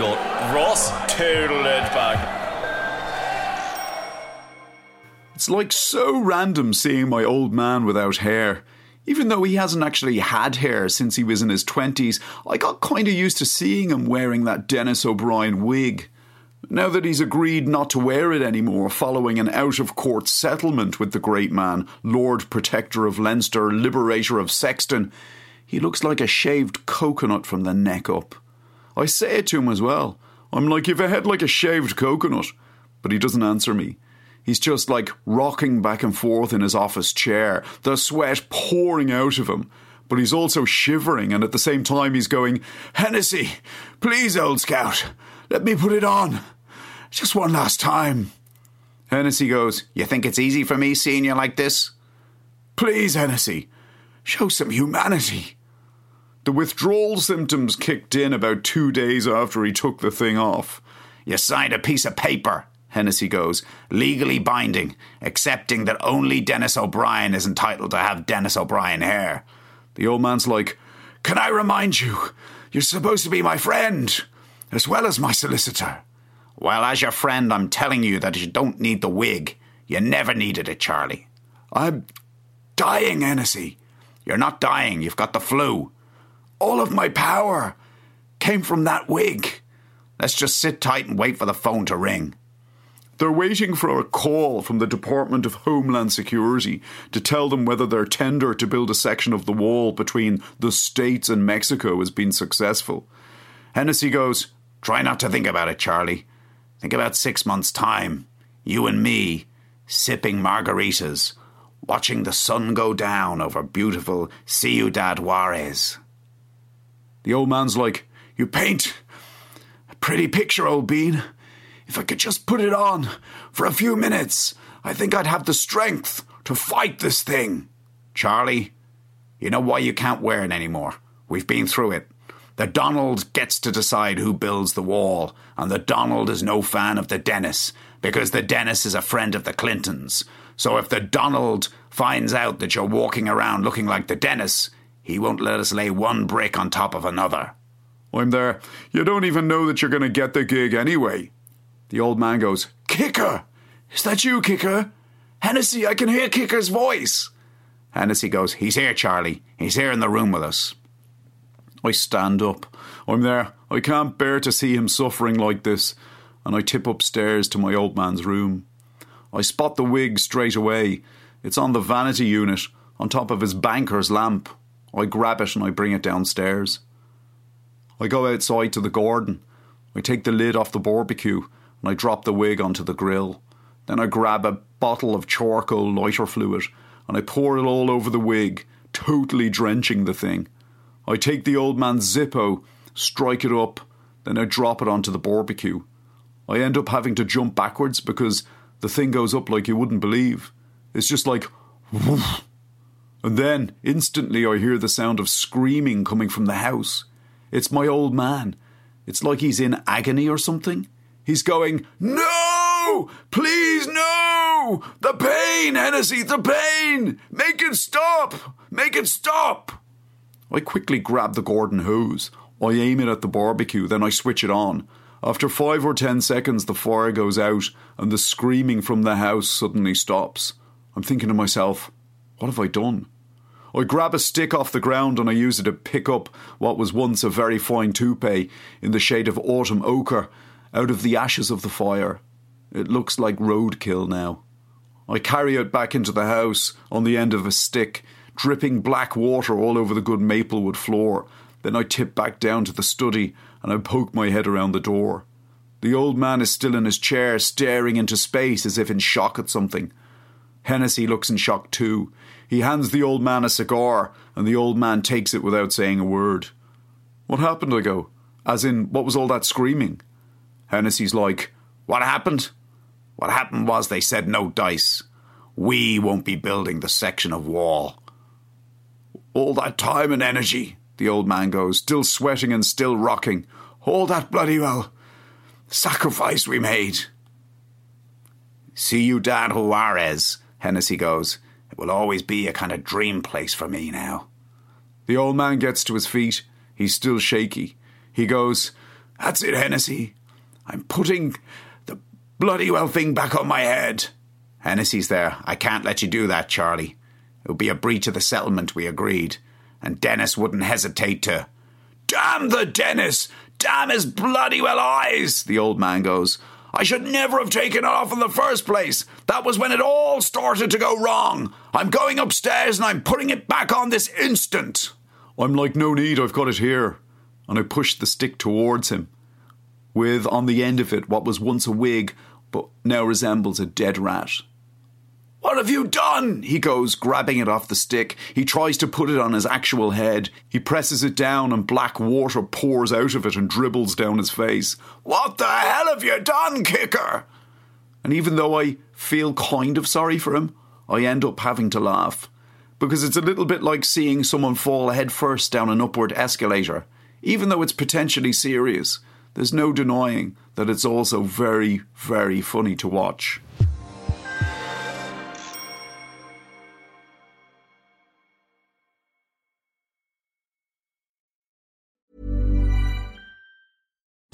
Total it back. It's like so random seeing my old man without hair. Even though he hasn't actually had hair since he was in his 20s, I got kind of used to seeing him wearing that Denis O'Brien wig. Now that he's agreed not to wear it anymore following an out of court settlement with the great man, Lord Protector of Leinster, Liberator of Sexton, he looks like a shaved coconut from the neck up. I say it to him as well. I'm like, you've a head like a shaved coconut. But he doesn't answer me. He's just like rocking back and forth in his office chair, the sweat pouring out of him. But he's also shivering, and at the same time, he's going, Hennessy, please, old scout, let me put it on. Just one last time. Hennessy goes, You think it's easy for me seeing you like this? Please, Hennessy, show some humanity. The withdrawal symptoms kicked in about two days after he took the thing off. You signed a piece of paper, Hennessy goes, legally binding, accepting that only Denis O'Brien is entitled to have Denis O'Brien hair. The old man's like, Can I remind you, you're supposed to be my friend, as well as my solicitor. Well, as your friend, I'm telling you that you don't need the wig. You never needed it, Charlie. I'm dying, Hennessy. You're not dying, you've got the flu. All of my power came from that wig. Let's just sit tight and wait for the phone to ring. They're waiting for a call from the Department of Homeland Security to tell them whether their tender to build a section of the wall between the States and Mexico has been successful. Hennessy goes, Try not to think about it, Charlie. Think about six months' time. You and me, sipping margaritas, watching the sun go down over beautiful Ciudad Juarez. The old man's like, You paint a pretty picture, old bean. If I could just put it on for a few minutes, I think I'd have the strength to fight this thing. Charlie, you know why you can't wear it anymore? We've been through it. The Donald gets to decide who builds the wall, and the Donald is no fan of the Denis, because the Denis is a friend of the Clintons. So if the Donald finds out that you're walking around looking like the Denis, he won't let us lay one brick on top of another. I'm there. You don't even know that you're going to get the gig anyway. The old man goes, Kicker! Is that you, Kicker? Hennessy, I can hear Kicker's voice. Hennessy goes, He's here, Charlie. He's here in the room with us. I stand up. I'm there. I can't bear to see him suffering like this, and I tip upstairs to my old man's room. I spot the wig straight away. It's on the vanity unit, on top of his banker's lamp. I grab it and I bring it downstairs. I go outside to the garden. I take the lid off the barbecue and I drop the wig onto the grill. Then I grab a bottle of charcoal lighter fluid and I pour it all over the wig, totally drenching the thing. I take the old man's Zippo, strike it up, then I drop it onto the barbecue. I end up having to jump backwards because the thing goes up like you wouldn't believe. It's just like woof. And then instantly I hear the sound of screaming coming from the house. It's my old man. It's like he's in agony or something. He's going, No! Please, no! The pain, Hennessy, the pain! Make it stop! Make it stop! I quickly grab the Gordon hose. I aim it at the barbecue, then I switch it on. After five or ten seconds, the fire goes out and the screaming from the house suddenly stops. I'm thinking to myself, what have I done? I grab a stick off the ground and I use it to pick up what was once a very fine toupee in the shade of autumn ochre out of the ashes of the fire. It looks like roadkill now. I carry it back into the house on the end of a stick, dripping black water all over the good maplewood floor. Then I tip back down to the study and I poke my head around the door. The old man is still in his chair, staring into space as if in shock at something. Hennessy looks in shock too. He hands the old man a cigar, and the old man takes it without saying a word. What happened? I go. As in, what was all that screaming? Hennessy's like, What happened? What happened was they said no dice. We won't be building the section of wall. All that time and energy, the old man goes, still sweating and still rocking. All that bloody well sacrifice we made. Ciudad Juarez, Hennessy goes. It will always be a kind of dream place for me now. The old man gets to his feet. He's still shaky. He goes, That's it, Hennessy. I'm putting the bloody well thing back on my head. Hennessy's there. I can't let you do that, Charlie. It would be a breach of the settlement we agreed. And Denis wouldn't hesitate to. Damn the Denis! Damn his bloody well eyes! The old man goes. I should never have taken it off in the first place. That was when it all started to go wrong. I'm going upstairs and I'm putting it back on this instant. I'm like, no need, I've got it here. And I pushed the stick towards him, with on the end of it what was once a wig, but now resembles a dead rat. What have you done? He goes, grabbing it off the stick. He tries to put it on his actual head. He presses it down, and black water pours out of it and dribbles down his face. What the hell have you done, Kicker? And even though I feel kind of sorry for him, I end up having to laugh. Because it's a little bit like seeing someone fall headfirst down an upward escalator. Even though it's potentially serious, there's no denying that it's also very, very funny to watch.